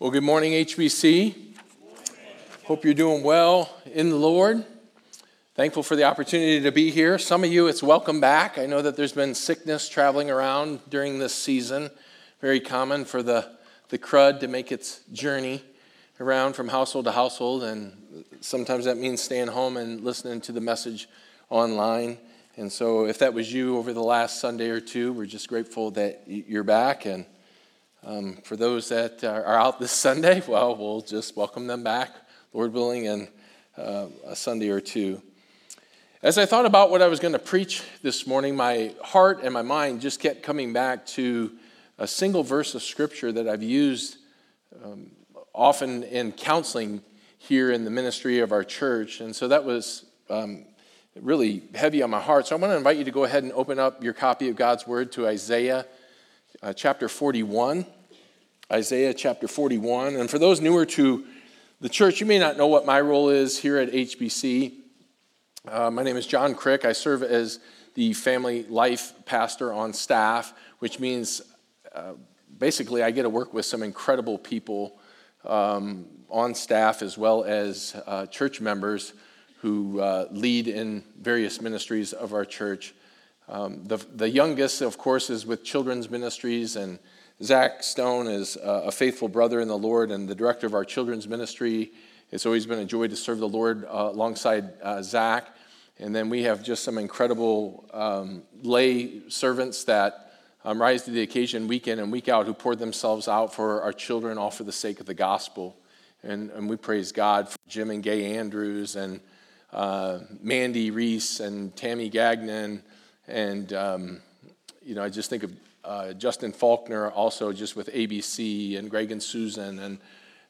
Well, good morning, HBC. Hope you're doing well in the Lord. Thankful for the opportunity to be here. Some of you, it's welcome back. I know that there's been sickness traveling around during this season. Very common for the, the crud to make its journey around from household to household, and sometimes that means staying home and listening to the message online. And so, if that was you over the last Sunday or two, we're just grateful that you're back and um, for those that are, out this Sunday, well, we'll just welcome them back, Lord willing, in uh, a Sunday or two. As I thought about what I was going to preach this morning, my heart and my mind just kept coming back to a single verse of Scripture that I've used um, often in counseling here in the ministry of our church. And so that was um, really heavy on my heart. So I want to invite you to go ahead and open up your copy of God's Word to Isaiah uh, chapter 41. Isaiah chapter 41. And for those newer to the church, you may not know what my role is here at HBC. Uh, my name is John Crick. I serve as the family life pastor on staff, which means uh, basically I get to work with some incredible people um, on staff as well as uh, church members who uh, lead in various ministries of our church. Um, the, the youngest, of course, is with children's ministries and Zach Stone is a faithful brother in the Lord and the director of our children's ministry. It's always been a joy to serve the Lord uh, alongside uh, Zach. And then we have just some incredible um, lay servants that um, rise to the occasion week in and week out who pour themselves out for our children, all for the sake of the gospel. And, and we praise God for Jim and Gay Andrews and uh, Mandy Reese and Tammy Gagnon. And, um, you know, I just think of uh, Justin Faulkner, also just with ABC, and Greg and Susan, and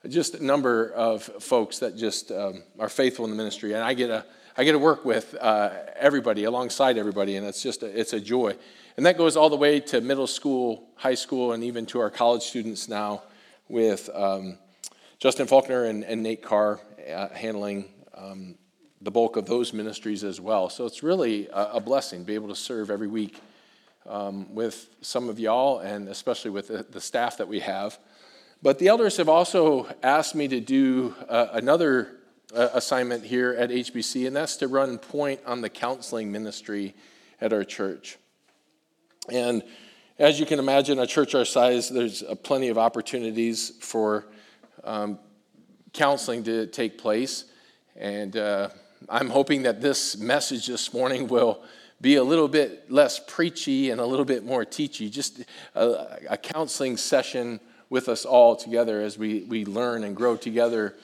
just a number of folks that just um, are faithful in the ministry. And I get a I get to work with uh, everybody, alongside everybody, and it's just a, it's a joy. And that goes all the way to middle school, high school, and even to our college students now, with um, Justin Faulkner and, and Nate Carr uh, handling um, the bulk of those ministries as well. So it's really a, blessing to be able to serve every week um, with some of y'all and especially with the, the, staff that we have. But the elders have also asked me to do uh, another uh, assignment here at HBC, and that's to run point on the counseling ministry at our church. And as you can imagine, a church our size, there's uh, plenty of opportunities for um, counseling to take place. And uh, I'm hoping that this message this morning will be a little bit less preachy and a little bit more teachy, just a, a counseling session with us all together as we, we learn and grow together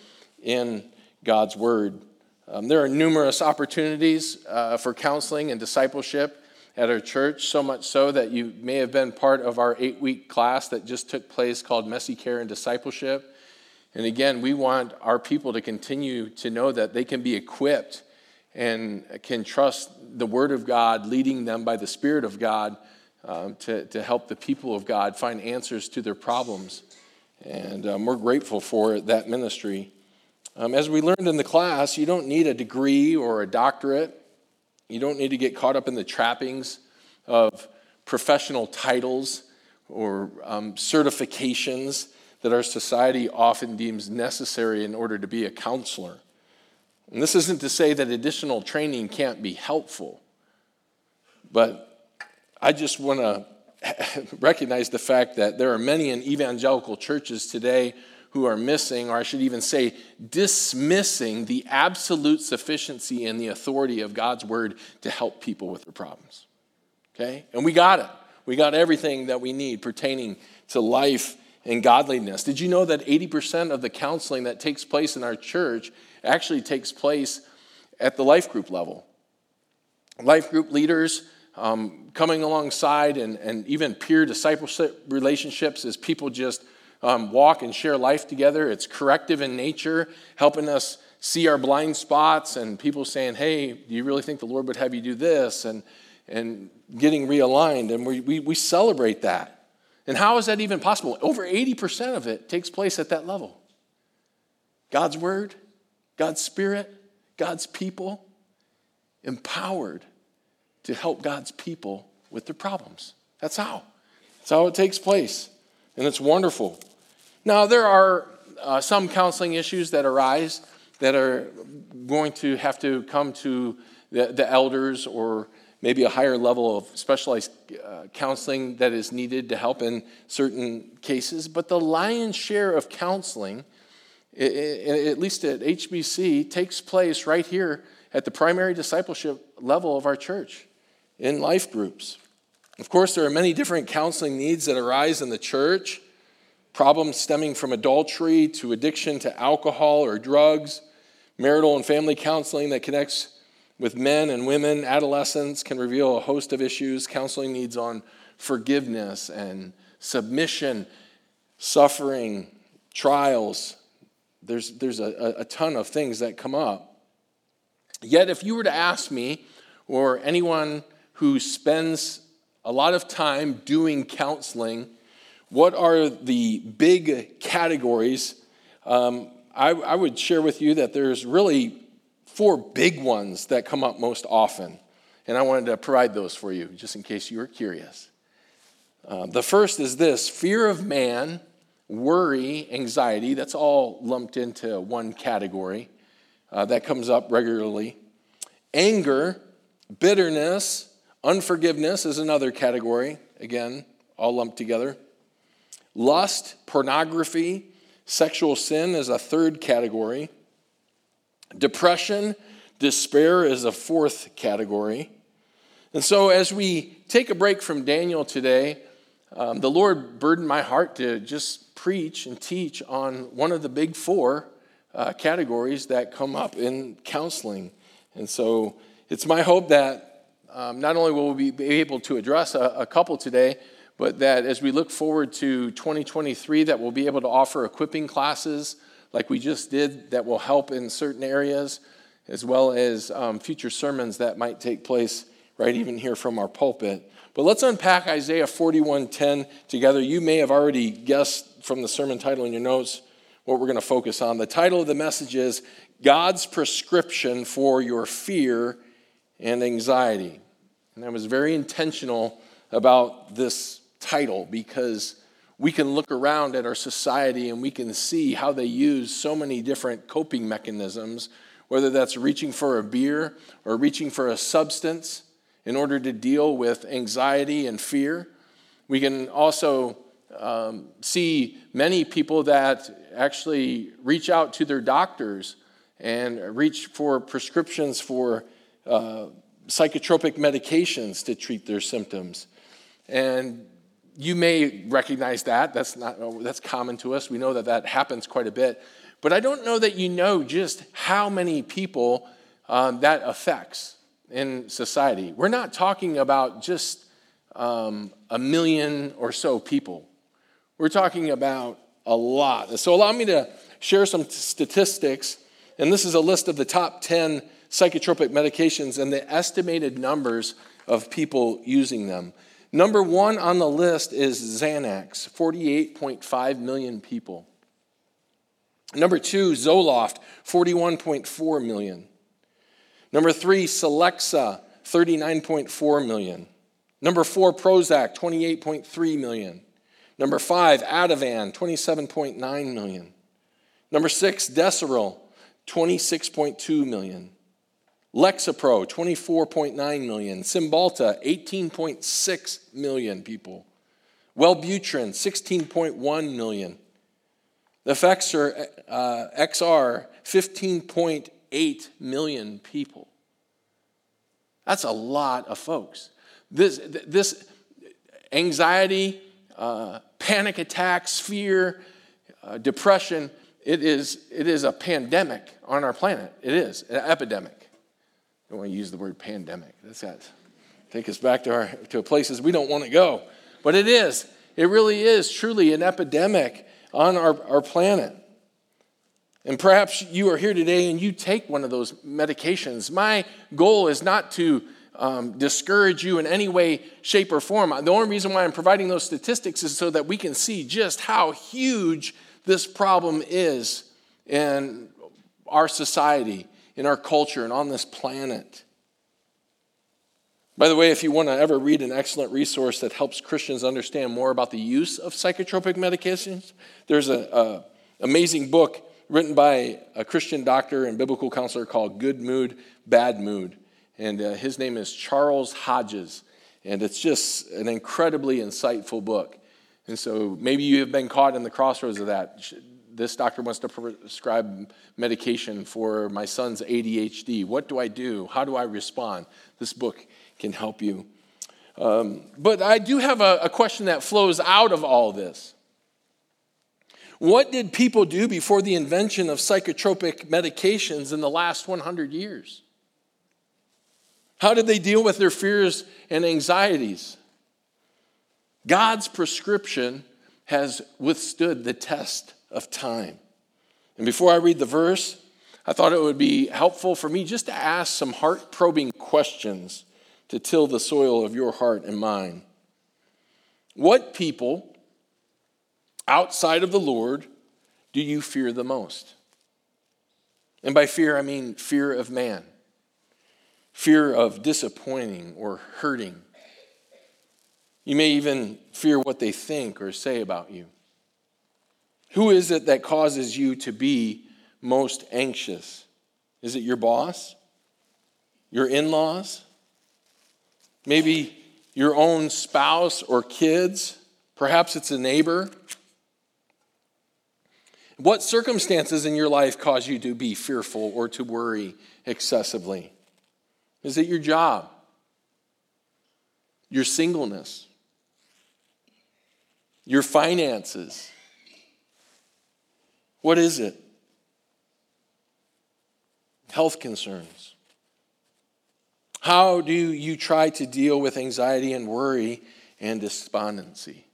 in God's Word. Um, there are numerous opportunities uh, for counseling and discipleship at our church, so much so that you may have been part of our eight week class that just took place called Messy Care and Discipleship. And again, we want our people to continue to know that they can be equipped and can trust the Word of God leading them by the Spirit of God um, to, to help the people of God find answers to their problems. And um, we're grateful for that ministry. Um, as we learned in the class, you don't need a degree or a doctorate. You don't need to get caught up in the trappings of professional titles or um, certifications that our society often deems necessary in order to be a counselor. And this isn't to say that additional training can't be helpful, but I just want to recognize the fact that there are many in evangelical churches today who are missing, or I should even say, dismissing the absolute sufficiency and the authority of God's word to help people with their problems. Okay? And we got it. We got everything that we need pertaining to life and godliness. Did you know that 80% of the counseling that takes place in our church actually takes place at the life group level. Life group leaders um, coming alongside and, and even peer discipleship relationships as people just um, walk and share life together. It's corrective in nature, helping us see our blind spots and people saying, hey, do you really think the Lord would have you do this? And, and getting realigned. And we, we, we celebrate that. And how is that even possible? Over 80% of it takes place at that level. God's word, God's Spirit, God's people, empowered to help God's people with their problems. That's how. That's how it takes place. And it's wonderful. Now, there are uh, some counseling issues that arise that are going to have to come to the, the elders or maybe a higher level of specialized uh, counseling that is needed to help in certain cases. But the lion's share of counseling, at least at HBC, takes place right here at the primary discipleship level of our church in life groups. Of course, there are many different counseling needs that arise in the church problems stemming from adultery to addiction to alcohol or drugs, marital and family counseling that connects with men and women, adolescents can reveal a host of issues, counseling needs on forgiveness and submission, suffering, trials. There's, there's a, a ton of things that come up. Yet, if you were to ask me, or anyone who spends a lot of time doing counseling, what are the big categories? Um, I, I would share with you that there's really four big ones that come up most often. And I wanted to provide those for you, just in case you were curious. Uh, the first is this fear of man, worry, anxiety. That's all lumped into one category uh, that comes up regularly. Anger, bitterness, unforgiveness is another category. Again, all lumped together. Lust, pornography, sexual sin is a third category. Depression, despair is a fourth category. And so, as we take a break from Daniel today, um, the Lord burdened my heart to just preach and teach on one of the big four uh, categories that come up in counseling. And so, it's my hope that um, not only will we be able to address a, a couple today, but that as we look forward to 2023, that we'll be able to offer equipping classes like we just did that will help in certain areas, as well as um, future sermons that might take place right even here from our pulpit. But let's unpack Isaiah 41:10 together. You may have already guessed from the sermon title in your notes what we're going to focus on. The title of the message is God's prescription for your fear and anxiety. And I was very intentional about this title because we can look around at our society and we can see how they use so many different coping mechanisms, whether that's reaching for a beer or reaching for a substance in order to deal with anxiety and fear. We can also um, see many people that actually reach out to their doctors and reach for prescriptions for uh, psychotropic medications to treat their symptoms. And you may recognize that. That's, not, that's common to us. We know that that happens quite a bit. But I don't know that you know just how many people um, that affects in society. We're not talking about just um, a million or so people. We're talking about a lot. So allow me to share some statistics. And this is a list of the top 10 psychotropic medications and the estimated numbers of people using them. Number one on the list is Xanax, 48.5 million people. Number two, Zoloft, 41.4 million. Number three, Celexa, 39.4 million. Number four, Prozac, 28.3 million. Number five, Ativan, 27.9 million. Number six, Desyrel, 26.2 million. Lexapro, 24.9 million. Cymbalta, 18.6 million people. Wellbutrin, 16.1 million. Effexor uh, XR, 15.8 million people. That's a lot of folks. This, this anxiety, uh, panic attacks, fear, uh, depression, it is, it is a pandemic on our planet. It is an epidemic don't want to use the word pandemic. That's that. Take us back to, our, to places we don't want to go. But it is. It really is truly an epidemic on our, our planet. And perhaps you are here today and you take one of those medications. My goal is not to um, discourage you in any way, shape, or form. The only reason why I'm providing those statistics is so that we can see just how huge this problem is in our society in our culture and on this planet. By the way, if you want to ever read an excellent resource that helps Christians understand more about the use of psychotropic medications, there's a, a, amazing book written by a Christian doctor and biblical counselor called Good Mood, Bad Mood. And uh, his name is Charles Hodges. And it's just an incredibly insightful book. And so maybe you have been caught in the crossroads of that. This doctor wants to prescribe medication for my son's ADHD. What do I do? How do I respond? This book can help you. Um, but I do have a, a question that flows out of all this. What did people do before the invention of psychotropic medications in the last 100 years? How did they deal with their fears and anxieties? God's prescription has withstood the test of time. And before I read the verse, I thought it would be helpful for me just to ask some heart probing questions to till the soil of your heart and mine. What people outside of the Lord do you fear the most? And by fear, I mean fear of man, fear of disappointing or hurting. You may even fear what they think or say about you. Who is it that causes you to be most anxious? Is it your boss? Your in laws? Maybe your own spouse or kids? Perhaps it's a neighbor. What circumstances in your life cause you to be fearful or to worry excessively? Is it your job? Your singleness? Your finances? What is it? Health concerns. How do you try to deal with anxiety and worry and despondency?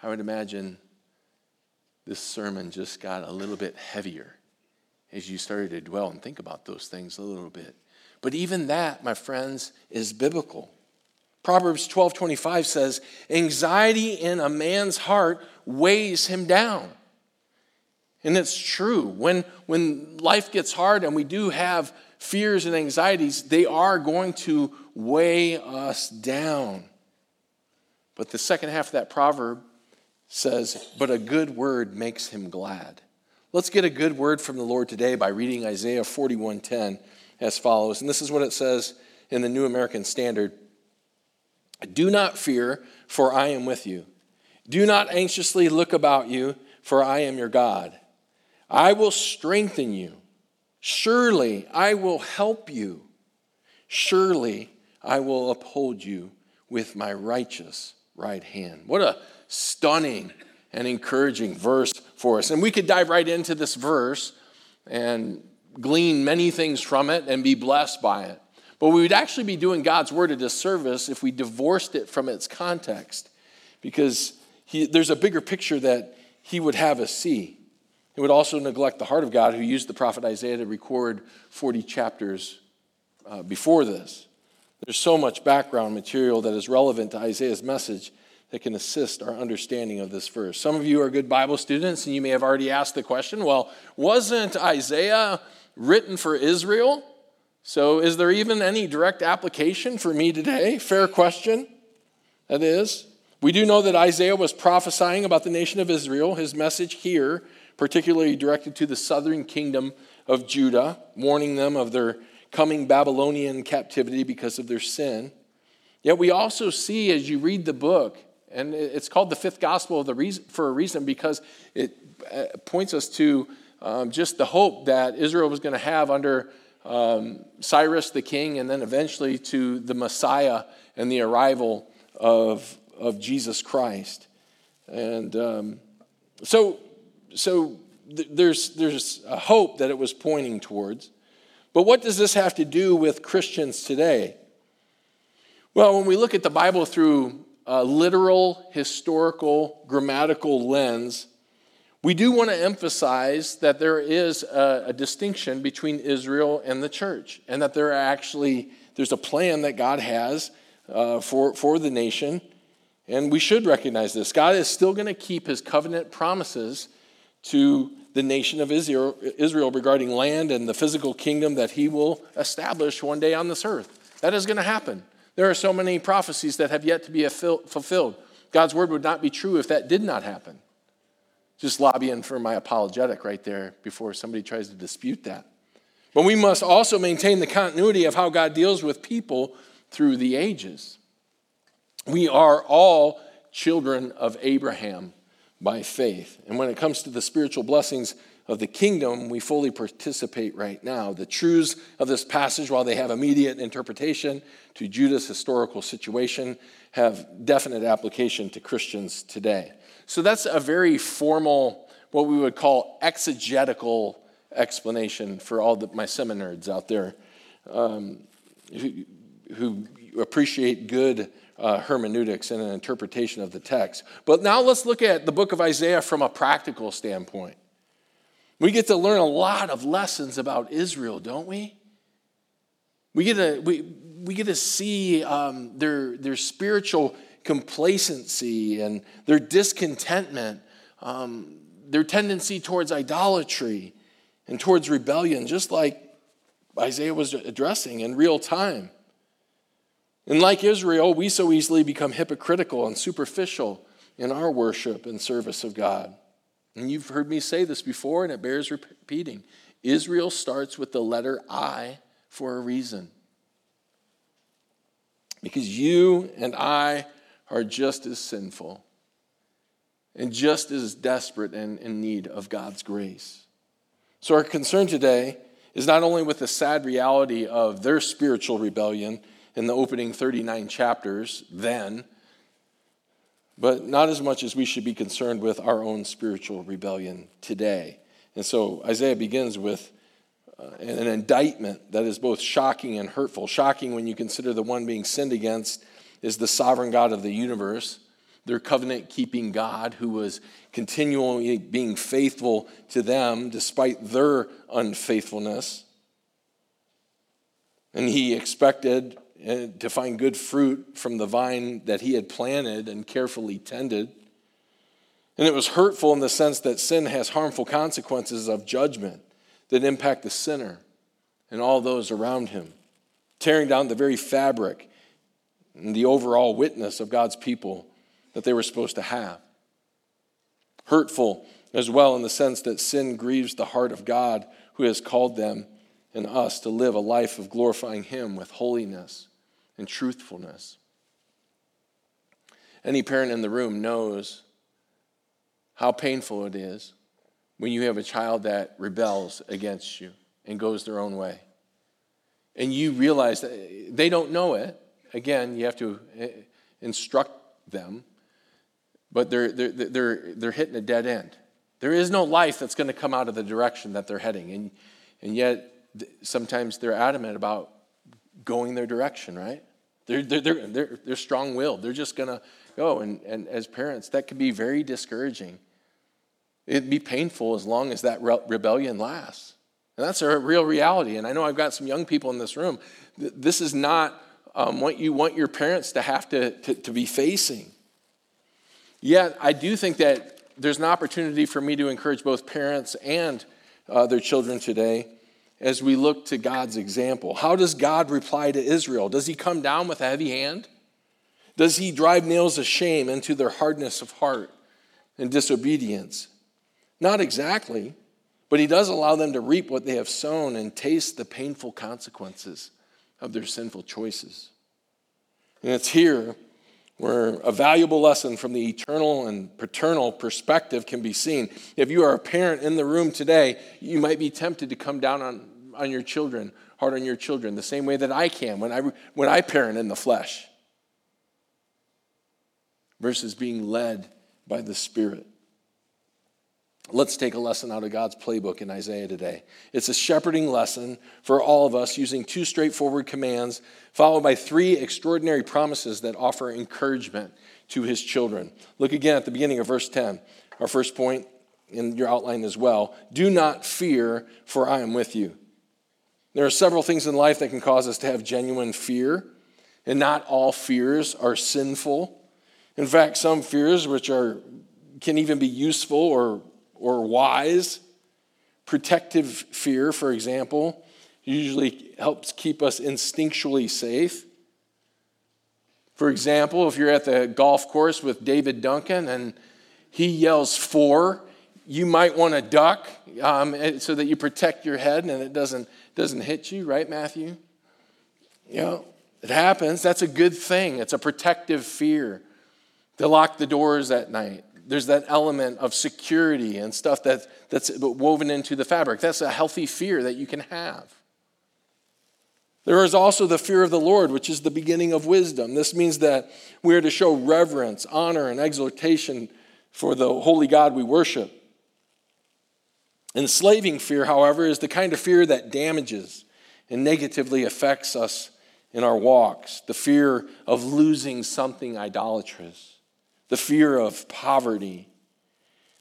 I would imagine this sermon just got a little bit heavier as you started to dwell and think about those things a little bit. But even that, my friends, is biblical. Proverbs 12:25 says, "Anxiety in a man's heart weighs him down." And it's true. When, when life gets hard and we do have fears and anxieties, they are going to weigh us down. But the second half of that proverb says, But a good word makes him glad. Let's get a good word from the Lord today by reading Isaiah 41:10 as follows. And this is what it says in the New American Standard. Do not fear, for I am with you. Do not anxiously look about you, for I am your God. I will strengthen you. Surely I will help you. Surely I will uphold you with my righteous right hand. What a stunning and encouraging verse for us. And we could dive right into this verse and glean many things from it and be blessed by it. But we would actually be doing God's word a disservice if we divorced it from its context because he, there's a bigger picture that he would have us see. He would also neglect the heart of God, who used the prophet Isaiah to record 40 chapters uh, before this. There's so much background material that is relevant to Isaiah's message that can assist our understanding of this verse. Some of you are good Bible students, and you may have already asked the question well, wasn't Isaiah written for Israel? So is there even any direct application for me today? Fair question. That is. We do know that Isaiah was prophesying about the nation of Israel. His message here particularly directed to the southern kingdom of Judah, warning them of their coming Babylonian captivity because of their sin. Yet we also see as you read the book, and it's called the fifth gospel of the reason, for a reason because it uh, points us to um, just the hope that Israel was going to have under um, Cyrus the king and then eventually to the Messiah and the arrival of, of Jesus Christ. And um, so so th- there's, there's a hope that it was pointing towards. But what does this have to do with Christians today? Well, when we look at the Bible through a literal, historical, grammatical lens, we do want to emphasize that there is a, a, distinction between Israel and the church, and that there are actually there's a plan that God has uh, for, for the nation, and we should recognize this. God is still going to keep his covenant promises to the nation of Israel, regarding land and the physical kingdom that he will establish one day on this earth. That is going to happen. There are so many prophecies that have yet to be fulfilled. God's word would not be true if that did not happen. Just lobbying for my apologetic right there before somebody tries to dispute that. But we must also maintain the continuity of how God deals with people through the ages. We are all children of Abraham by faith. And when it comes to the spiritual blessings of the kingdom, we fully participate right now. The truths of this passage, while they have immediate interpretation to Judah's historical situation, have definite application to Christians today. So that's a very formal, what we would call exegetical explanation for all the, my seminards out there um, who, who, appreciate good uh, hermeneutics and an interpretation of the text. But now let's look at the book of Isaiah from a practical standpoint. We get to learn a lot of lessons about Israel, don't we? We get to, we, we get to see um, their, their spiritual complacency and their discontentment, um, their tendency towards idolatry and towards rebellion, just like Isaiah was addressing in real time. And like Israel, we so easily become hypocritical and superficial in our worship and service of God. And you've heard me say this before, and it bears repeating. Israel starts with the letter I for a reason. Because you and I are just as sinful and just as desperate and in need of God's grace. So, our concern today is not only with the sad reality of their spiritual rebellion in the opening 39 chapters then, but not as much as we should be concerned with our own spiritual rebellion today. And so Isaiah begins with uh, an indictment that is both shocking and hurtful. Shocking when you consider the one being sinned against is the sovereign God of the universe their covenant keeping God who was continually being faithful to them despite their unfaithfulness. And he expected Eh, to find good fruit from the vine that he had planted and carefully tended. And it was hurtful in the sense that sin has harmful consequences of judgment that impact the sinner and all those around him, tearing down the very fabric and the overall witness of God's people that they were supposed to have. Hurtful as well, in the sense that sin grieves the heart of God who has called them and us to live a life of glorifying Him with holiness and truthfulness. Any parent in the room knows how painful it is when you have a child that rebels against you and goes their own way. And you realize that they don't know it. Again, you have to eh, instruct them but they're, they're, they're, they're hitting a dead end. There is no life that's going to come out of the direction that they're heading. And, and yet, sometimes they're adamant about going their direction, right? They're, they're, they're, they're, they're strong willed. They're just going to go. And, and as parents, that can be very discouraging. It'd be painful as long as that re- rebellion lasts. And that's a real reality. And I know I've got some young people in this room. This is not um, what you want your parents to have to, to, to be facing. Yet, I do think that there's an opportunity for me to encourage both parents and uh, their children today as we look to God's example. How does God reply to Israel? Does he come down with a heavy hand? Does he drive nails of shame into their hardness of heart and disobedience? Not exactly, but he does allow them to reap what they have sown and taste the painful consequences of their sinful choices. And it's here where a valuable lesson from the eternal and paternal perspective can be seen. If you are a parent in the room today, you might be tempted to come down on, on your children, hard on your children, the same way that I can when I, when I parent in the flesh, versus being led by the Spirit. Let's take a lesson out of God's playbook in Isaiah today. It's a shepherding lesson for all of us using two straightforward commands, followed by three extraordinary promises that offer encouragement to his children. Look again at the beginning of verse 10, our first point in your outline as well. Do not fear, for I am with you. There are several things in life that can cause us to have genuine fear, and not all fears are sinful. In fact, some fears, which are can even be useful or or wise. Protective fear, for example, usually helps keep us instinctually safe. For example, if you're at the golf course with David Duncan and he yells four, you might want to duck um, so that you protect your head and it doesn't, doesn't hit you, right, Matthew? You know, it happens. That's a good thing. It's a protective fear. To lock the doors at night. There's that element of security and stuff that, that's woven into the fabric. That's a healthy fear that you can have. There is also the fear of the Lord, which is the beginning of wisdom. This means that we are to show reverence, honor, and exaltation for the holy God we worship. Enslaving fear, however, is the kind of fear that damages and negatively affects us in our walks. The fear of losing something idolatrous, the fear of poverty,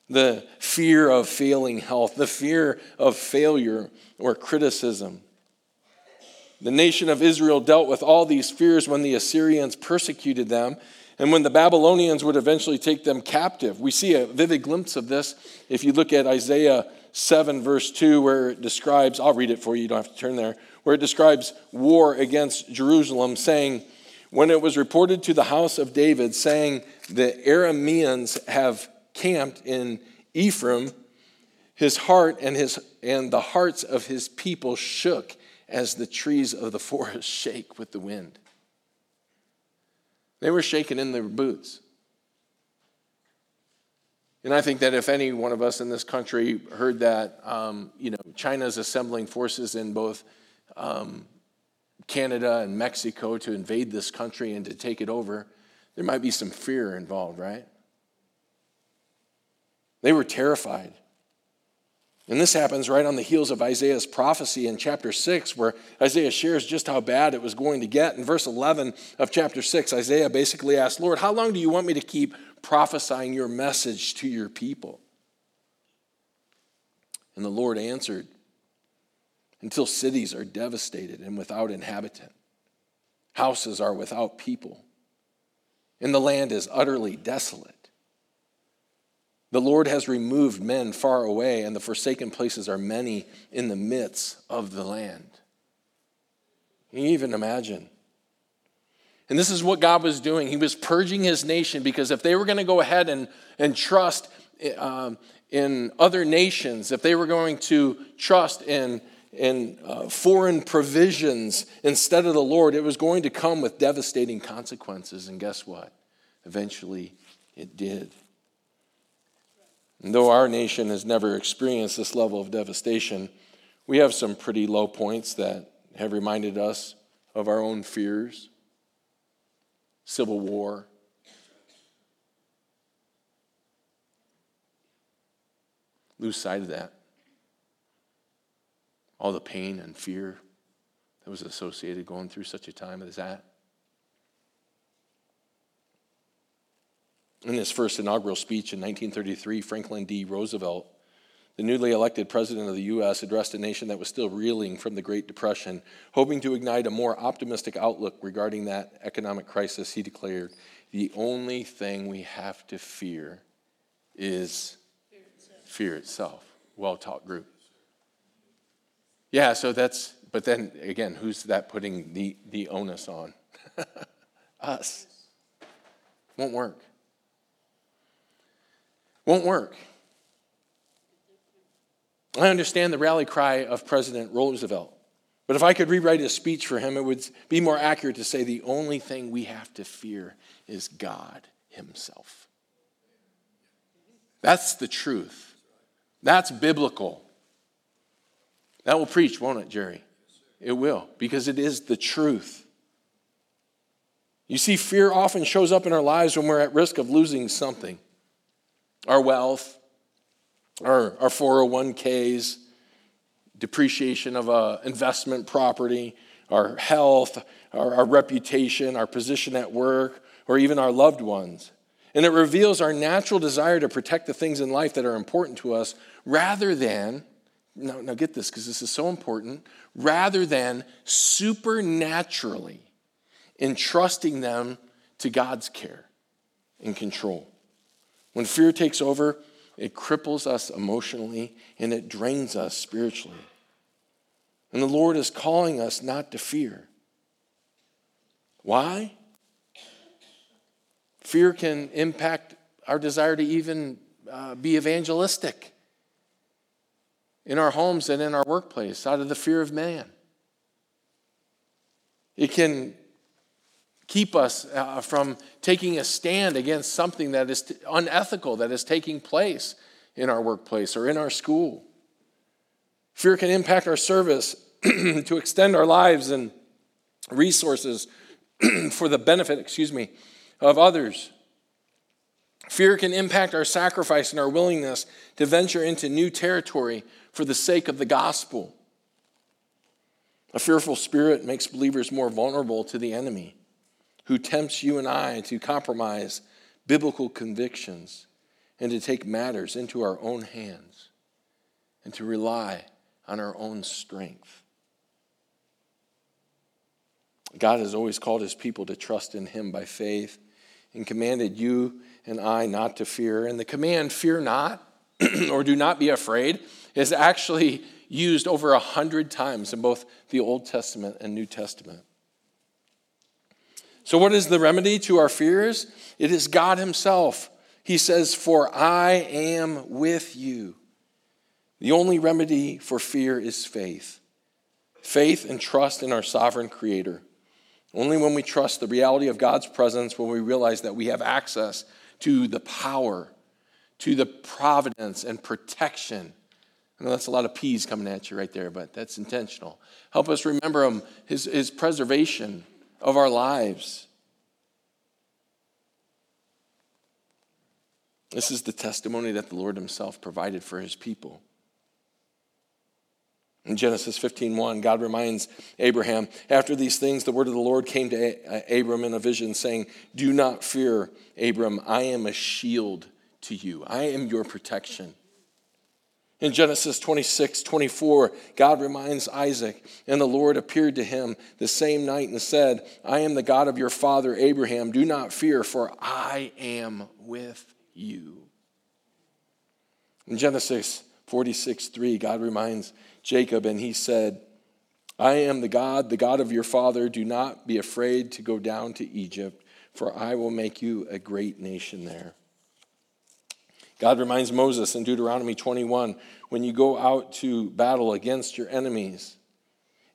the fear of failing health, the fear of failure or criticism. The nation of Israel dealt with all these fears when the Assyrians persecuted them and when the Babylonians would eventually take them captive. We see a vivid glimpse of this if you look at Isaiah 7, verse 2, where it describes, I'll read it for you, you don't have to turn there, where it describes war against Jerusalem, saying, When it was reported to the house of David, saying, The Arameans have camped in Ephraim, his heart and, his, and the hearts of his people shook as the trees of the forest shake with the wind. They were shaking in their boots. And I think that if any one of us in this country heard that, um, you know, China's assembling forces in both um, Canada and Mexico to invade this country and to take it over, there might be some fear involved, right? They were terrified. And this happens right on the heels of Isaiah's prophecy in chapter 6, where Isaiah shares just how bad it was going to get. In verse 11 of chapter 6, Isaiah basically asks, Lord, how long do you want me to keep prophesying your message to your people? And the Lord answered, Until cities are devastated and without inhabitant, houses are without people, and the land is utterly desolate. The Lord has removed men far away, and the forsaken places are many in the midst of the land. Can you even imagine? And this is what God was doing. He was purging his nation because if they were going to go ahead and, and trust um, in other nations, if they were going to trust in, in uh, foreign provisions instead of the Lord, it was going to come with devastating consequences. And guess what? Eventually it did. And though our nation has never experienced this level of devastation, we have some pretty low points that have reminded us of our own fears civil war. Lose sight of that. All the pain and fear that was associated going through such a time as that. In his first inaugural speech in 1933, Franklin D. Roosevelt, the newly elected president of the U.S., addressed a nation that was still reeling from the Great Depression. Hoping to ignite a more optimistic outlook regarding that economic crisis, he declared, The only thing we have to fear is fear itself. Well taught group. Yeah, so that's, but then again, who's that putting the, the onus on? Us. Won't work. Won't work. I understand the rally cry of President Roosevelt. But if I could rewrite his speech for him, it would be more accurate to say the only thing we have to fear is God Himself. That's the truth. That's biblical. That will preach, won't it, Jerry? It will, because it is the truth. You see, fear often shows up in our lives when we're at risk of losing something our wealth, our, our 401ks, depreciation of an investment property, our health, our, our reputation, our position at work, or even our loved ones. And it reveals our natural desire to protect the things in life that are important to us rather than, now, now get this because this is so important, rather than supernaturally entrusting them to God's care and control. When fear takes over, it cripples us emotionally and it drains us spiritually. And the Lord is calling us not to fear. Why? Fear can impact our desire to even uh, be evangelistic in our homes and in our workplace out of the fear of man. It can keep us uh, from taking a stand against something that is unethical that is taking place in our workplace or in our school. Fear can impact our service to extend our lives and resources for the benefit, excuse me, of others. Fear can impact our sacrifice and our willingness to venture into new territory for the sake of the gospel. A fearful spirit makes believers more vulnerable to the enemy who tempts you and I to compromise biblical convictions and to take matters into our own hands and to rely on our own strength. God has always called his people to trust in him by faith and commanded you and I not to fear. And the command, fear not, or do not be afraid, is actually used over a hundred times in both the Old Testament and New Testament. So, what is the remedy to our fears? It is God Himself. He says, For I am with you. The only remedy for fear is faith faith and trust in our sovereign Creator. Only when we trust the reality of God's presence will we realize that we have access to the power, to the providence and protection. I know that's a lot of P's coming at you right there, but that's intentional. Help us remember him, his, his preservation of our lives. This is the testimony that the Lord Himself provided for His people. In Genesis 15:1, God reminds Abraham, after these things the word of the Lord came to uh, Abram in a vision saying, "Do not fear, Abram, I am a shield to you. I am your protection." In Genesis 26, 24, God reminds Isaac, and the Lord appeared to him the same night and said, I am the God of your father Abraham. Do not fear, for I am with you. In Genesis 46, 3, God reminds Jacob, and he said, I am the God, the God of your father. Do not be afraid to go down to Egypt, for I will make you a great nation there. God reminds Moses in Deuteronomy 21 when you go out to battle against your enemies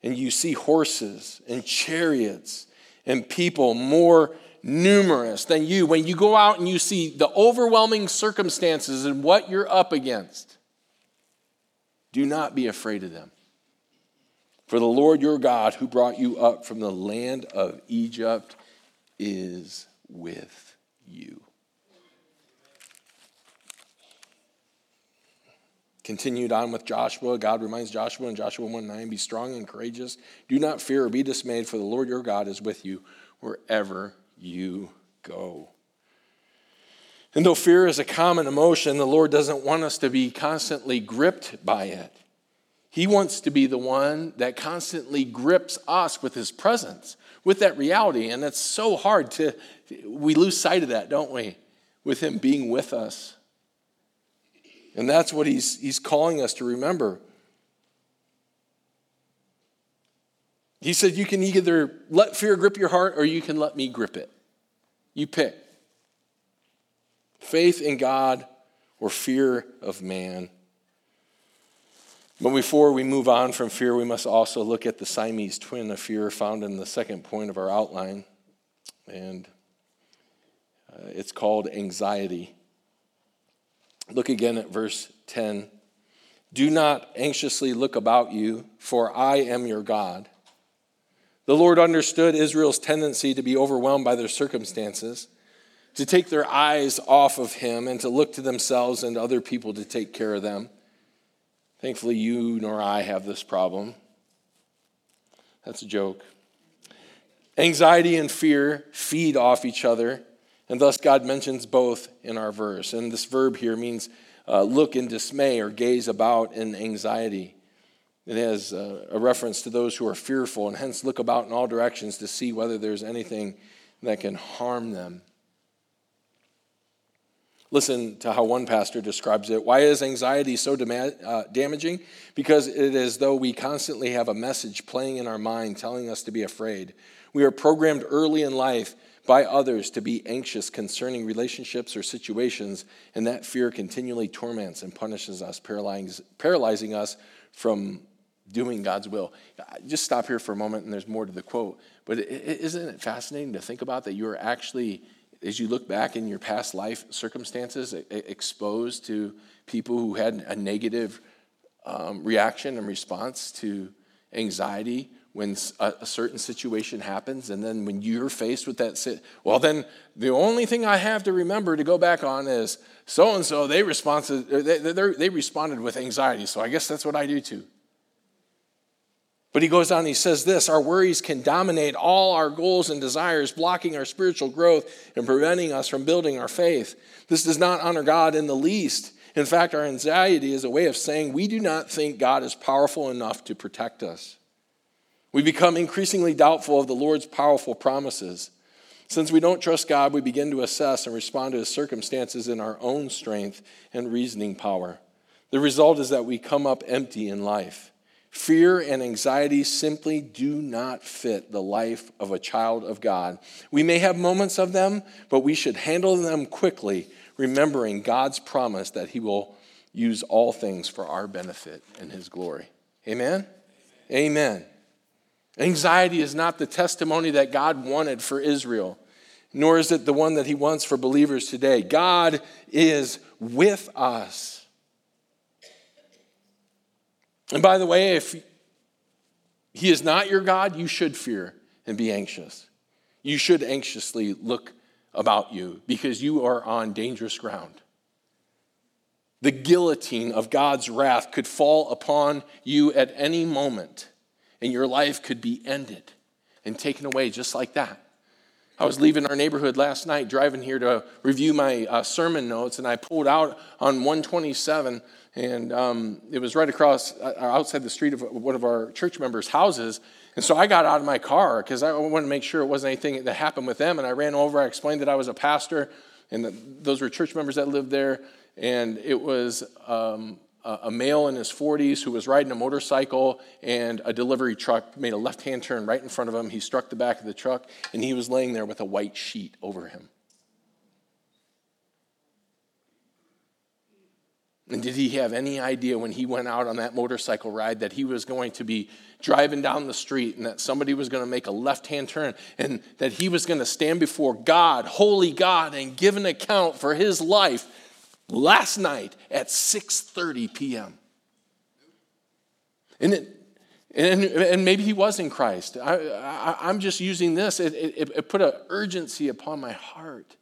and you see horses and chariots and people more numerous than you, when you go out and you see the overwhelming circumstances and what you're up against, do not be afraid of them. For the Lord your God, who brought you up from the land of Egypt, is with you. Continued on with Joshua, God reminds Joshua in Joshua 1 9, be strong and courageous. Do not fear or be dismayed, for the Lord your God is with you wherever you go. And though fear is a common emotion, the Lord doesn't want us to be constantly gripped by it. He wants to be the one that constantly grips us with his presence, with that reality. And it's so hard to, we lose sight of that, don't we? With him being with us. And that's what he's, he's calling us to remember. He said, You can either let fear grip your heart or you can let me grip it. You pick faith in God or fear of man. But before we move on from fear, we must also look at the Siamese twin of fear found in the second point of our outline. And uh, it's called anxiety. Look again at verse 10. Do not anxiously look about you, for I am your God. The Lord understood Israel's tendency to be overwhelmed by their circumstances to take their eyes off of him and to look to themselves and other people to take care of them. Thankfully, you nor I have this problem. That's a joke. Anxiety and fear feed off each other, and thus God mentions both in our verse. And this verb here means uh, look in dismay or gaze about in anxiety. It has uh, a reference to those who are fearful and hence look about in all directions to see whether there's anything that can harm them. Listen to how one pastor describes it. Why is anxiety so uh, damaging? Because it is as though we constantly have a message playing in our mind telling us to be afraid. We are programmed early in life by others to be anxious concerning relationships or situations, and that fear continually torments and punishes us, paralyzing us from doing God's will. Just stop here for a moment, and there's more to the quote. But isn't it fascinating to think about that you're actually, as you look back in your past life circumstances, exposed to people who had a negative um, reaction and response to anxiety when a, a, certain situation happens, and then when you're faced with that, sit, well, then the only thing I have to remember to go back on is so and so. They responded. Uh, they, they responded with anxiety, so I guess that's what I do too. But he goes on, he says this Our worries can dominate all our goals and desires, blocking our spiritual growth and preventing us from building our faith. This does not honor God in the least. In fact, our anxiety is a way of saying we do not think God is powerful enough to protect us. We become increasingly doubtful of the Lord's powerful promises. Since we don't trust God, we begin to assess and respond to his circumstances in our own strength and reasoning power. The result is that we come up empty in life. Fear and anxiety simply do not fit the life of a child of God. We may have moments of them, but we should handle them quickly, remembering God's promise that He will use all things for our benefit and His glory. Amen? Amen. Anxiety is not the testimony that God wanted for Israel, nor is it the one that He wants for believers today. God is with us. And by the way, if he is not your God, you should fear and be anxious. You should anxiously look about you because you are on dangerous ground. The guillotine of God's wrath could fall upon you at any moment, and your life could be ended and taken away just like that. I was leaving our neighborhood last night, driving here to review my uh, sermon notes, and I pulled out on 127 and um, it was right across uh, outside the street of one of our church members' houses. And so I got out of my car because I wanted to make sure it wasn't anything that happened with them. And I ran over, I explained that I was a pastor, and those were church members that lived there. And it was um, a male in his 40s who was riding a motorcycle, and a delivery truck made a left hand turn right in front of him. He struck the back of the truck, and he was laying there with a white sheet over him. And did he have any idea when he went out on that motorcycle ride that he was going to be driving down the street and that somebody was going to make a left hand turn and that he was going to stand before God, holy God, and give an account for his life last night at 6:30 p.m. And, it, and, and maybe he was in Christ. I, am just using this. It, it, it put an urgency upon my heart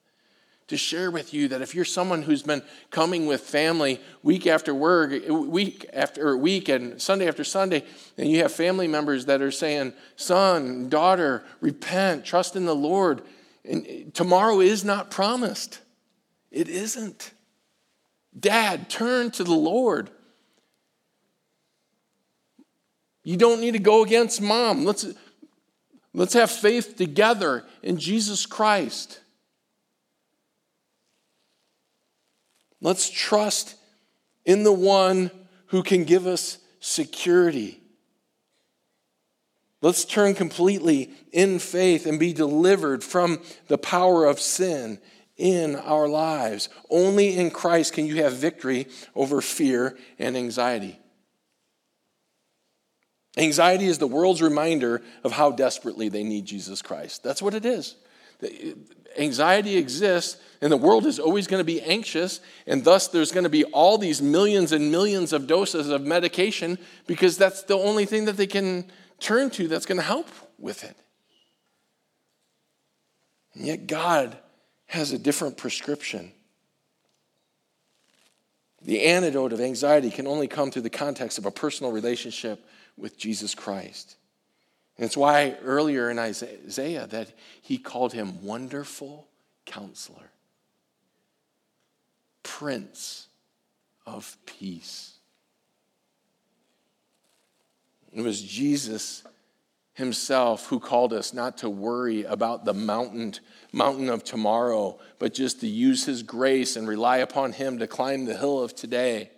to share with you that if you're someone who's been coming with family week after work, week after week, and Sunday after Sunday, and you have family members that are saying, Son, daughter, repent, trust in the Lord, and tomorrow is not promised. It isn't. Dad, turn to the Lord. You don't need to go against mom. Let's, let's have faith together in Jesus Christ. Let's trust in the one who can give us security. Let's turn completely in faith and be delivered from the power of sin in our lives. Only in Christ can you have victory over fear and anxiety. Anxiety is the world's reminder of how desperately they need Jesus Christ. That's what it is anxiety exists, and the world is always going to be anxious, and thus there's going to be all these millions and millions of doses of medication because that's the only thing that they can turn to that's going to help with it. And yet, God has a different prescription. The antidote of anxiety can only come through the context of a personal relationship with Jesus Christ. And it's why earlier in Isaiah that he called him wonderful counselor, prince of peace. It was Jesus himself who called us not to worry about the mountain mountain of tomorrow, but just to use his grace and rely upon him to climb the hill of today.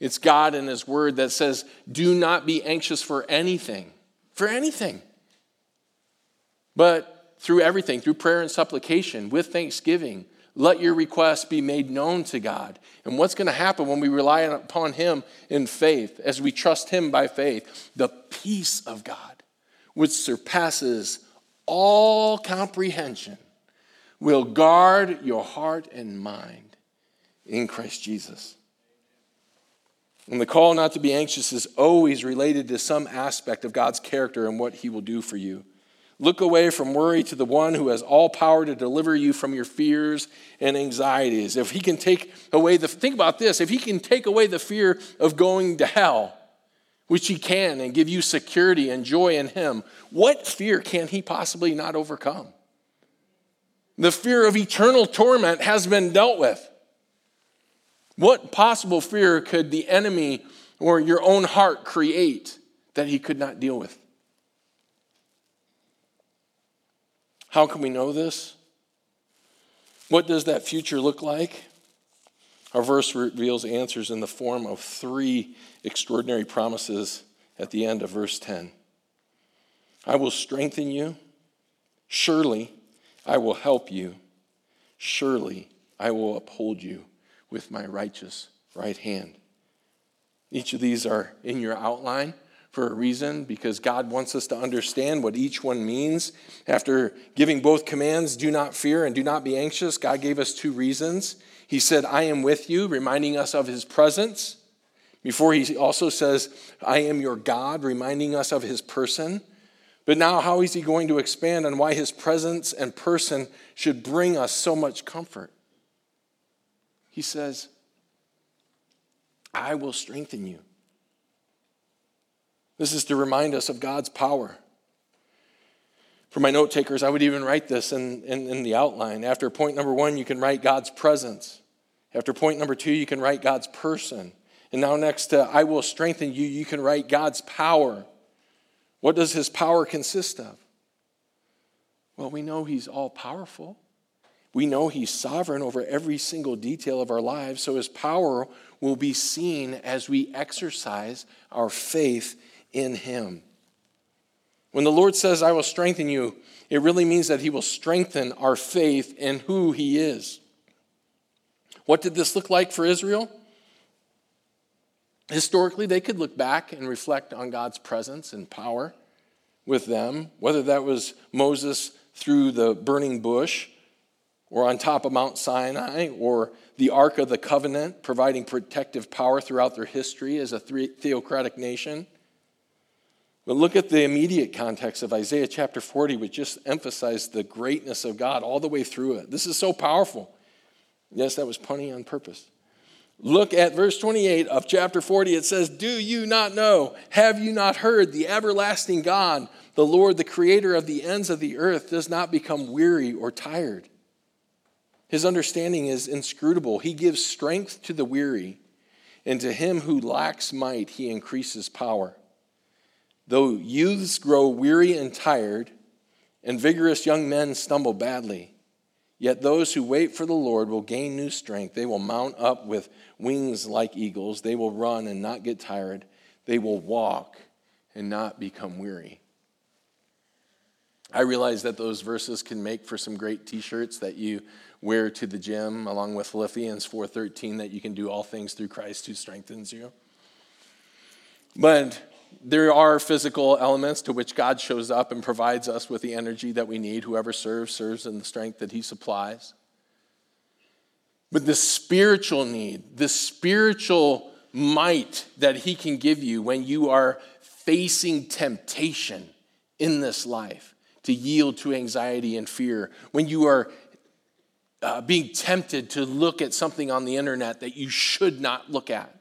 It's God and His Word that says, do not be anxious for anything, for anything. But through everything, through prayer and supplication, with thanksgiving. Let your requests be made known to God. And what's going to happen when we rely upon Him in faith, as we trust Him by faith? The peace of God, which surpasses all comprehension, will guard your heart and mind in Christ Jesus. And the call not to be anxious is always related to some aspect of God's character and what He will do for you. Look away from worry to the one who has all power to deliver you from your fears and anxieties. If he can take away the, think about this, if he can take away the fear of going to hell, which he can, and give you security and joy in him, what fear can he possibly not overcome? The fear of eternal torment has been dealt with. What possible fear could the enemy or your own heart create that he could not deal with? How can we know this? What does that future look like? Our verse reveals answers in the form of three extraordinary promises at the end of verse 10. I will strengthen you. Surely I will help you. Surely I will uphold you with my righteous right hand. Each of these are in your outline for a reason because God wants us to understand what each one means. After giving both commands, do not fear and do not be anxious, God gave us two reasons. He said, I am with you, reminding us of his presence. Before he also says, I am your God, reminding us of his person. But now, how is he going to expand on why his presence and person should bring us so much comfort? He says, I will strengthen you. This is to remind us of God's power. For my note takers, I would even write this in, in, in, the outline. After point number one, you can write God's presence. After point number two, you can write God's person. And now, next to I will strengthen you, you can write God's power. What does his power consist of? Well, we know he's all powerful. We know he's sovereign over every single detail of our lives, so his power will be seen as we exercise our faith in him. When the Lord says, I will strengthen you, it really means that he will strengthen our faith in who he is. What did this look like for Israel? Historically, they could look back and reflect on God's presence and power with them, whether that was Moses through the burning bush or on top of Mount Sinai, or the Ark of the Covenant, providing protective power throughout their history as a theocratic nation. But look at the immediate context of Isaiah chapter 40, which just emphasized the greatness of God all the way through it. This is so powerful. Yes, that was punny on purpose. Look at verse 28 of chapter 40. It says, Do you not know? Have you not heard? The everlasting God, the Lord, the creator of the ends of the earth, does not become weary or tired. His understanding is inscrutable. He gives strength to the weary, and to him who lacks might, he increases power. Though youths grow weary and tired, and vigorous young men stumble badly, yet those who wait for the Lord will gain new strength. They will mount up with wings like eagles. They will run and not get tired. They will walk and not become weary. I realize that those verses can make for some great t-shirts that you wear to the gym along with Philippians 4:13 that you can do all things through Christ who strengthens you. But there are physical elements to which God shows up and provides us with the energy that we need. Whoever serves serves in the strength that he supplies. But the spiritual need, the spiritual might that he can give you when you are facing temptation in this life to yield to anxiety and fear, when you are uh, being tempted to look at something on the internet that you should not look at,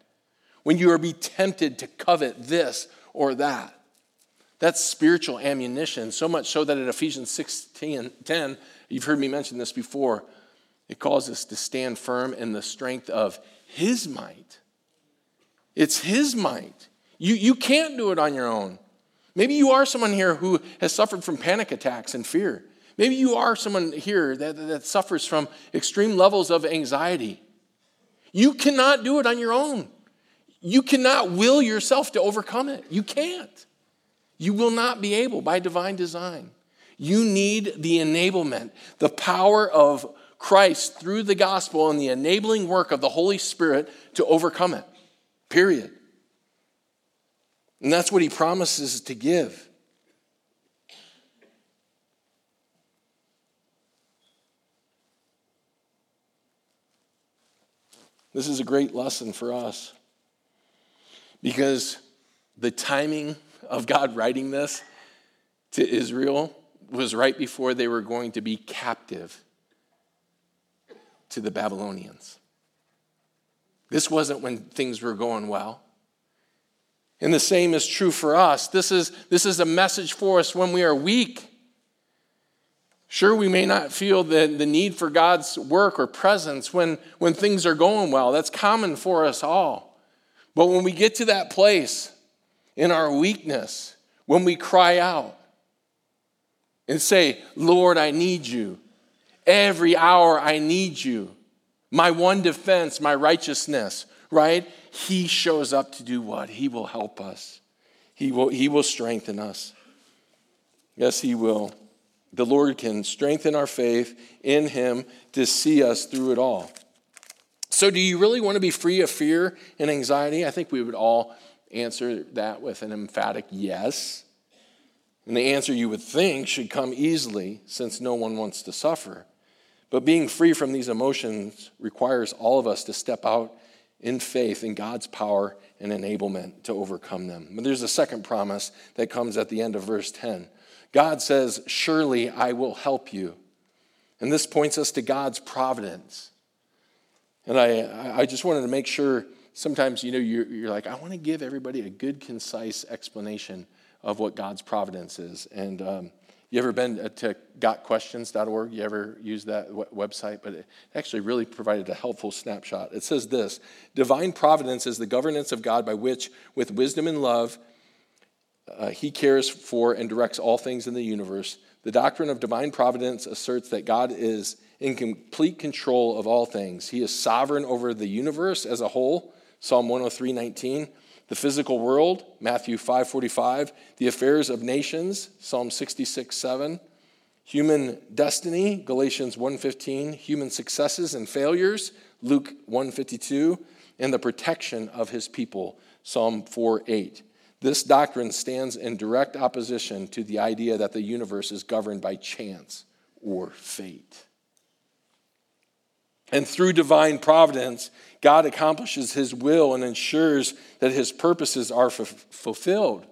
when you are be tempted to covet this or that. That's spiritual ammunition, so much so that in Ephesians 16 10, you've heard me mention this before, it calls us to stand firm in the strength of His might. It's His might. You, you can't do it on your own. Maybe you are someone here who has suffered from panic attacks and fear. Maybe you are someone here that, that suffers from extreme levels of anxiety. You cannot do it on your own. You cannot will yourself to overcome it. You can't. You will not be able by divine design. You need the enablement, the power of Christ through the gospel and the enabling work of the Holy Spirit to overcome it. Period. And that's what he promises to give. This is a great lesson for us because the timing of God writing this to Israel was right before they were going to be captive to the Babylonians. This wasn't when things were going well. And the same is true for us. This is, this is a message for us when we are weak. Sure, we may not feel the, the need for God's work or presence when, when things are going well. That's common for us all. But when we get to that place in our weakness, when we cry out and say, Lord, I need you. Every hour I need you. My one defense, my righteousness, right? He shows up to do what? He will help us. He will, he will strengthen us. Yes, He will the Lord can strengthen our faith in Him to see us through it all. So, do you really want to be free of fear and anxiety? I think we would all answer that with an emphatic yes. And the answer you would think should come easily since no one wants to suffer. But being free from these emotions requires all of us to step out in faith in God's power and enablement to overcome them. But there's a second promise that comes at the end of verse 10. God says, Surely I will help you. And this points us to God's providence. And I, I just wanted to make sure sometimes, you know, you're, you're like, I want to give everybody a good, concise explanation of what God's providence is. And um, you ever been to gotquestions.org? You ever use that website? But it actually really provided a helpful snapshot. It says this Divine providence is the governance of God by which, with wisdom and love, uh, he cares for and directs all things in the universe. The doctrine of divine providence asserts that God is in complete control of all things. He is sovereign over the universe as a whole, Psalm 103:19, the physical world, Matthew 5:45, the affairs of nations, Psalm 66 7. human destiny, Galatians 1:15, human successes and failures, Luke 152, and the protection of his people, Psalm 4 8. This doctrine stands in direct opposition to the idea that the universe is governed by chance or fate. And through divine providence, God accomplishes his will and ensures that his purposes are f- fulfilled.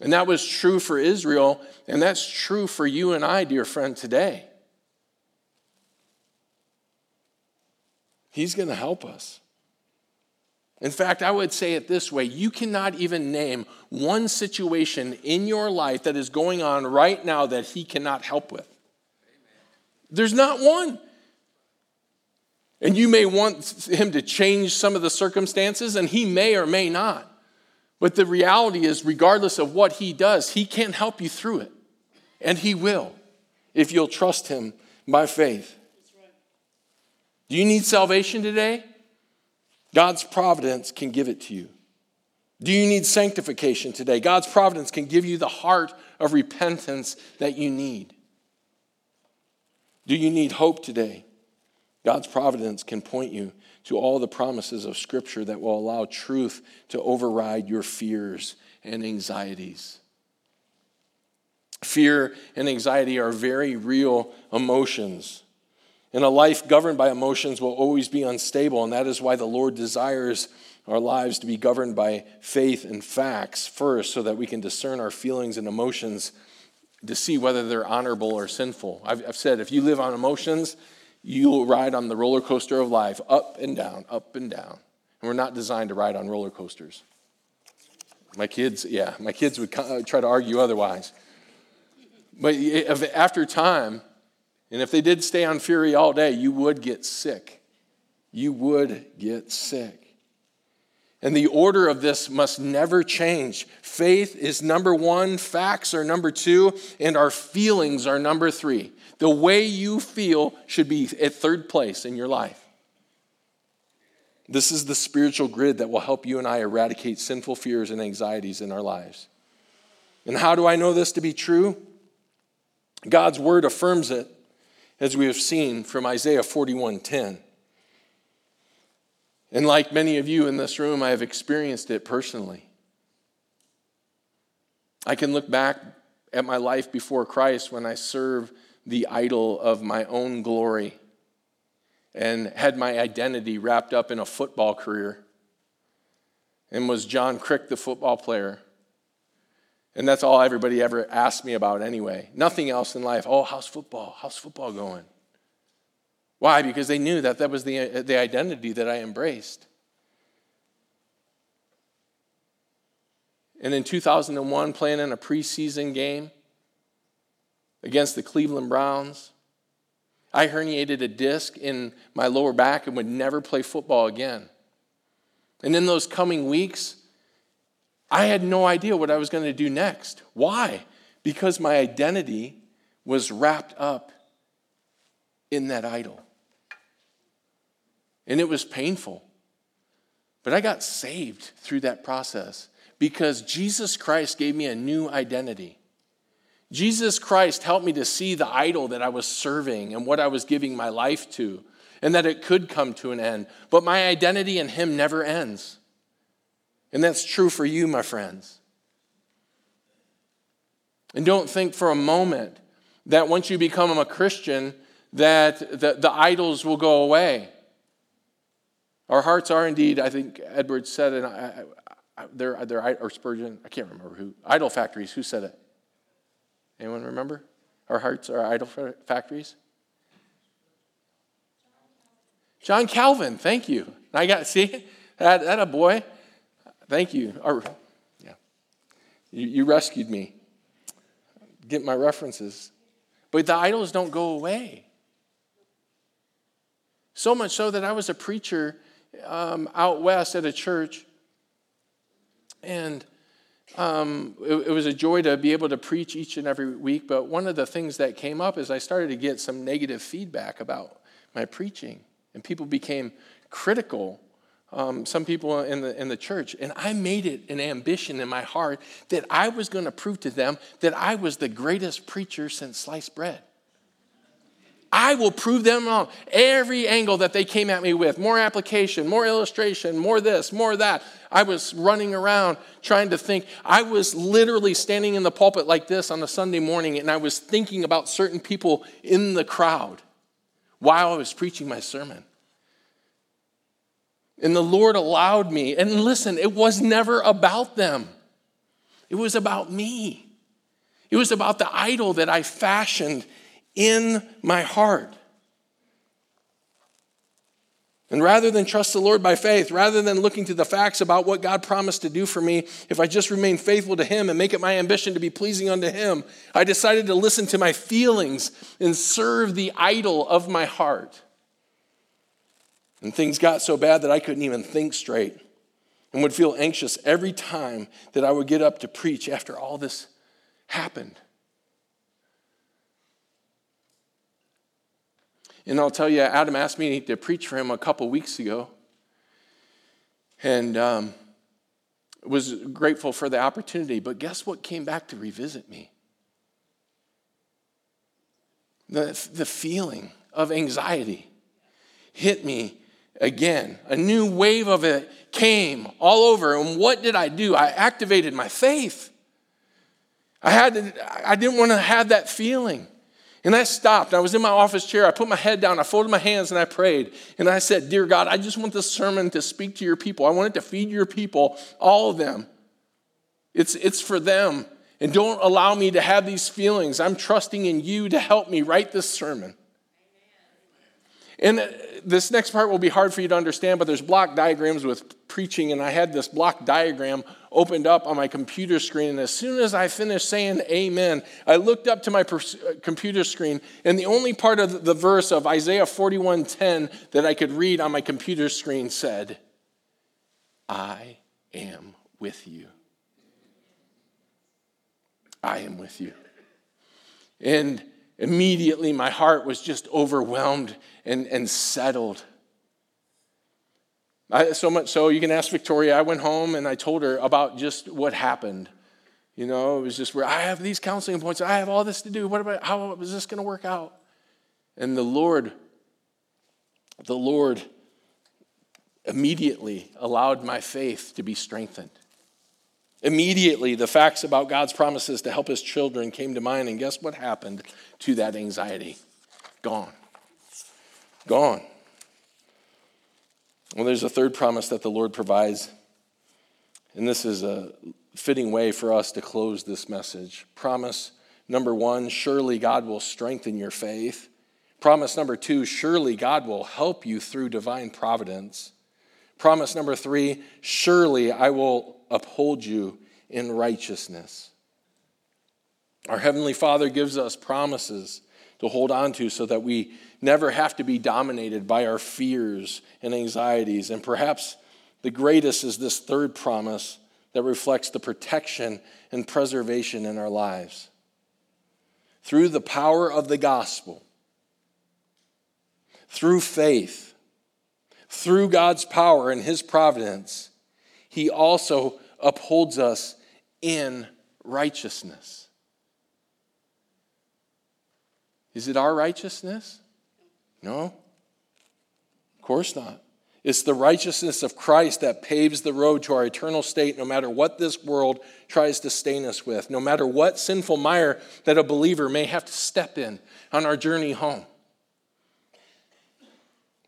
And that was true for Israel, and that's true for you and I, dear friend, today. He's going to help us. In fact, I would say it this way you cannot even name one situation in your life that is going on right now that He cannot help with. There's not one. And you may want Him to change some of the circumstances, and He may or may not. But the reality is, regardless of what He does, He can't help you through it. And He will if you'll trust Him by faith. Do you need salvation today? God's providence can give it to you. Do you need sanctification today? God's providence can give you the heart of repentance that you need. Do you need hope today? God's providence can point you to all the promises of Scripture that will allow truth to override your fears and anxieties. Fear and anxiety are very real emotions. And a life governed by emotions will always be unstable, and that is why the Lord desires our lives to be governed by faith and facts first, so that we can discern our feelings and emotions to see whether they're honorable or sinful. I've, I've said if you live on emotions, you'll ride on the roller coaster of life, up and down, up and down. And we're not designed to ride on roller coasters. My kids, yeah, my kids would try to argue otherwise. But eh, after time, and if they did stay on fury all day, you would get sick. You would get sick. And the order of this must never change. Faith is number one, facts are number two, and our feelings are number three. The way you feel should be at third place in your life. This is the spiritual grid that will help you and I eradicate sinful fears and anxieties in our lives. And how do I know this to be true? God's word affirms it, as we have seen from Isaiah 41:10. And like many of you in this room, I have experienced it personally. I can look back at my life before Christ when I served the idol of my own glory and had my identity wrapped up in a football career and was John Crick, the football player. And that's all everybody ever asked me about anyway. Nothing else in life. Oh, how's football? How's football going? Why? Because they knew that that was the, the identity that I embraced. And in 2001, playing in a preseason game against the Cleveland Browns, I herniated a disc in my lower back and would never play football again. And in those coming weeks, I had no idea what I was going to do next. Why? Because my identity was wrapped up in that idol. And it was painful. But I got saved through that process because Jesus Christ gave me a new identity. Jesus Christ helped me to see the idol that I was serving and what I was giving my life to, and that it could come to an end. But my identity in Him never ends. And that's true for you, my friends. And don't think for a moment that once you become a Christian, that the, the idols will go away. Our hearts are indeed, I think Edwards said it, I, I, they're, they're, or Spurgeon, I can't remember who, idol factories, who said it? Anyone remember? Our hearts are idol factories? John Calvin, thank you. I got, see, that, that a boy. Thank you. Or, yeah. You, you rescued me. Get my references. But the idols don't go away. So much so that I was a preacher um, out west at a church, and um, it, it, was a joy to be able to preach each and every week. But one of the things that came up is I started to get some negative feedback about my preaching, and people became critical. Um, some people in the, in the church, and I made it an ambition in my heart that I was going to prove to them that I was the greatest preacher since sliced bread. I will prove them wrong. Every angle that they came at me with more application, more illustration, more this, more that. I was running around trying to think. I was literally standing in the pulpit like this on a Sunday morning, and I was thinking about certain people in the crowd while I was preaching my sermon. And the Lord allowed me, and listen, it was never about them, it was about me. It was about the idol that I fashioned in my heart. And rather than trust the Lord by faith, rather than looking to the facts about what God promised to do for me, if I just remain faithful to Him and make it my ambition to be pleasing unto Him, I decided to listen to my feelings and serve the idol of my heart. And things got so bad that I couldn't even think straight and would feel anxious every time that I would get up to preach after all this happened. And I'll tell you, Adam asked me to preach for him a couple weeks ago. And um, was grateful for the opportunity. But guess what came back to revisit me? The, the feeling of anxiety hit me again. A new wave of it came all over. And what did I do? I activated my faith. I, had to, I didn't want to have that feeling. And I stopped. I was in my office chair. I put my head down. I folded my hands and I prayed. And I said, Dear God, I just want this sermon to speak to your people. I want it to feed your people, all of them. It's, it's for them. And don't allow me to have these feelings. I'm trusting in you to help me write this sermon. And uh, this next part will be hard for you to understand, but there's block diagrams with preaching, and I had this block diagram opened up on my computer screen. And as soon as I finished saying amen, I looked up to my uh, computer screen, and the only part of the verse of Isaiah 41:10 that I could read on my computer screen said, I am with you. I am with you. And immediately my heart was just overwhelmed and, and settled. I, so much so, you can ask Victoria. I went home and I told her about just what happened. You know, it was just where I have these counseling points, I have all this to do. What about how is this going to work out? And the Lord, the Lord immediately allowed my faith to be strengthened. Immediately, the facts about God's promises to help his children came to mind, and guess what happened to that anxiety? Gone. Gone. Well, there's a third promise that the Lord provides, and this is a fitting way for us to close this message. Promise number one surely God will strengthen your faith. Promise number two surely God will help you through divine providence. Promise number three surely I will uphold you in righteousness. Our Heavenly Father gives us promises to hold on to so that we never have to be dominated by our fears and anxieties. And perhaps the greatest is this third promise that reflects the protection and preservation in our lives. Through the power of the gospel, through faith, through God's power and His providence, He also upholds us in righteousness. Is it our righteousness? No. Of course not. It's the righteousness of Christ that paves the road to our eternal state, no matter what this world tries to stain us with, no matter what sinful mire that a believer may have to step in on our journey home.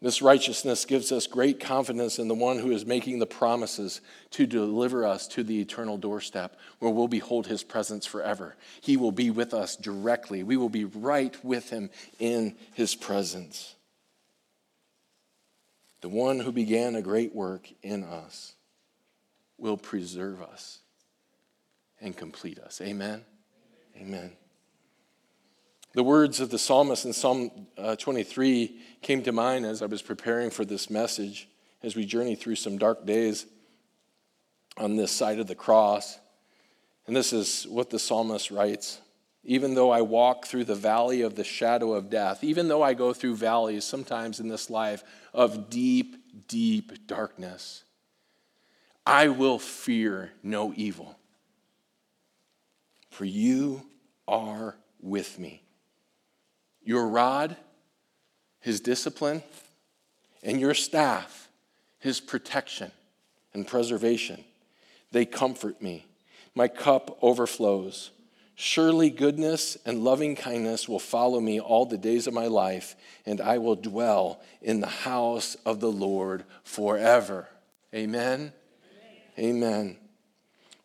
This righteousness gives us great confidence in the one who is making the promises to deliver us to the eternal doorstep where we'll behold his presence forever. He will be with us directly. We will be right with him in his presence. The one who began a great work in us will preserve us and complete us. Amen. Amen. The words of the psalmist in Psalm uh, 23 came to mind as I was preparing for this message as we journey through some dark days on this side of the cross. And this is what the psalmist writes Even though I walk through the valley of the shadow of death, even though I go through valleys sometimes in this life of deep, deep darkness, I will fear no evil. For you are with me. Your rod, his discipline, and your staff, his protection and preservation, they comfort me. My cup overflows. Surely goodness and loving kindness will follow me all the days of my life, and I will dwell in the house of the Lord forever. Amen. Amen. Amen.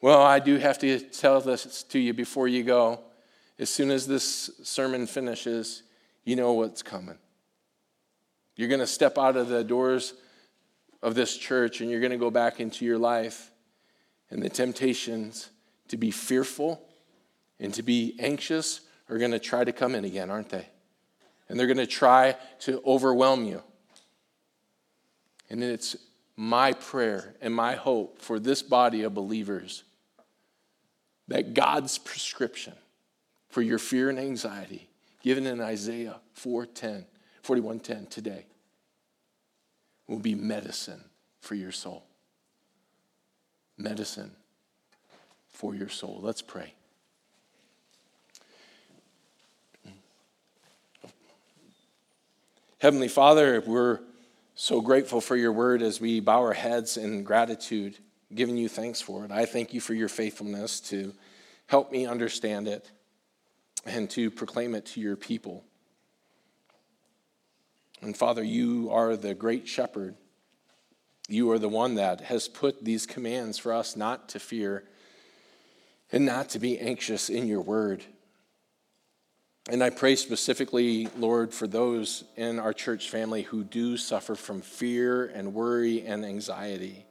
Well, I do have to tell this to you before you go. As soon as this sermon finishes, you know what's coming. You're going to step out of the doors of this church and you're going to go back into your life, and the temptations to be fearful and to be anxious are going to try to come in again, aren't they? And they're going to try to overwhelm you. And it's my prayer and my hope for this body of believers that God's prescription for your fear and anxiety, given in Isaiah 4:10, 41:10 today, will be medicine for your soul. Medicine for your soul. Let's pray. Heavenly Father, we're so grateful for your word as we bow our heads in gratitude, giving you thanks for it. I thank you for your faithfulness to help me understand it and to proclaim it to your people. And Father, you are the great shepherd. You are the one that has put these commands for us not to fear and not to be anxious in your word. And I pray specifically, Lord, for those in our church family who do suffer from fear and worry and anxiety.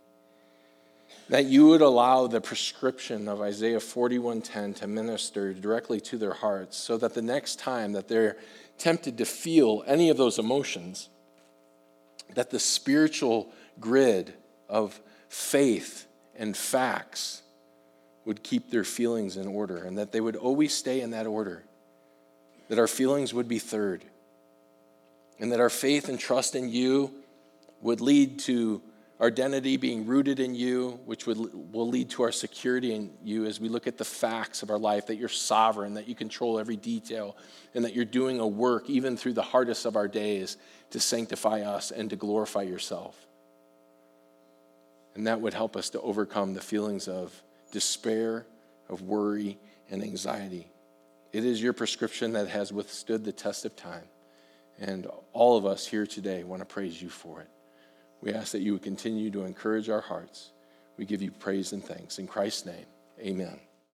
That you would allow the prescription of Isaiah 41:10 to minister directly to their hearts so that the next time that they're tempted to feel any of those emotions, that the spiritual grid of faith and facts would keep their feelings in order and that they would always stay in that order that our feelings would be third, and that our faith and trust in you would lead to our identity being rooted in you, which would, will lead to our security in you as we look at the facts of our life that you're sovereign, that you control every detail, and that you're doing a work even through the hardest of our days to sanctify us and to glorify yourself. And that would help us to overcome the feelings of despair, of worry, and anxiety. It is your prescription that has withstood the test of time. And all of us here today want to praise you for it. We ask that you would continue to encourage our hearts. We give you praise and thanks. In Christ's name, amen.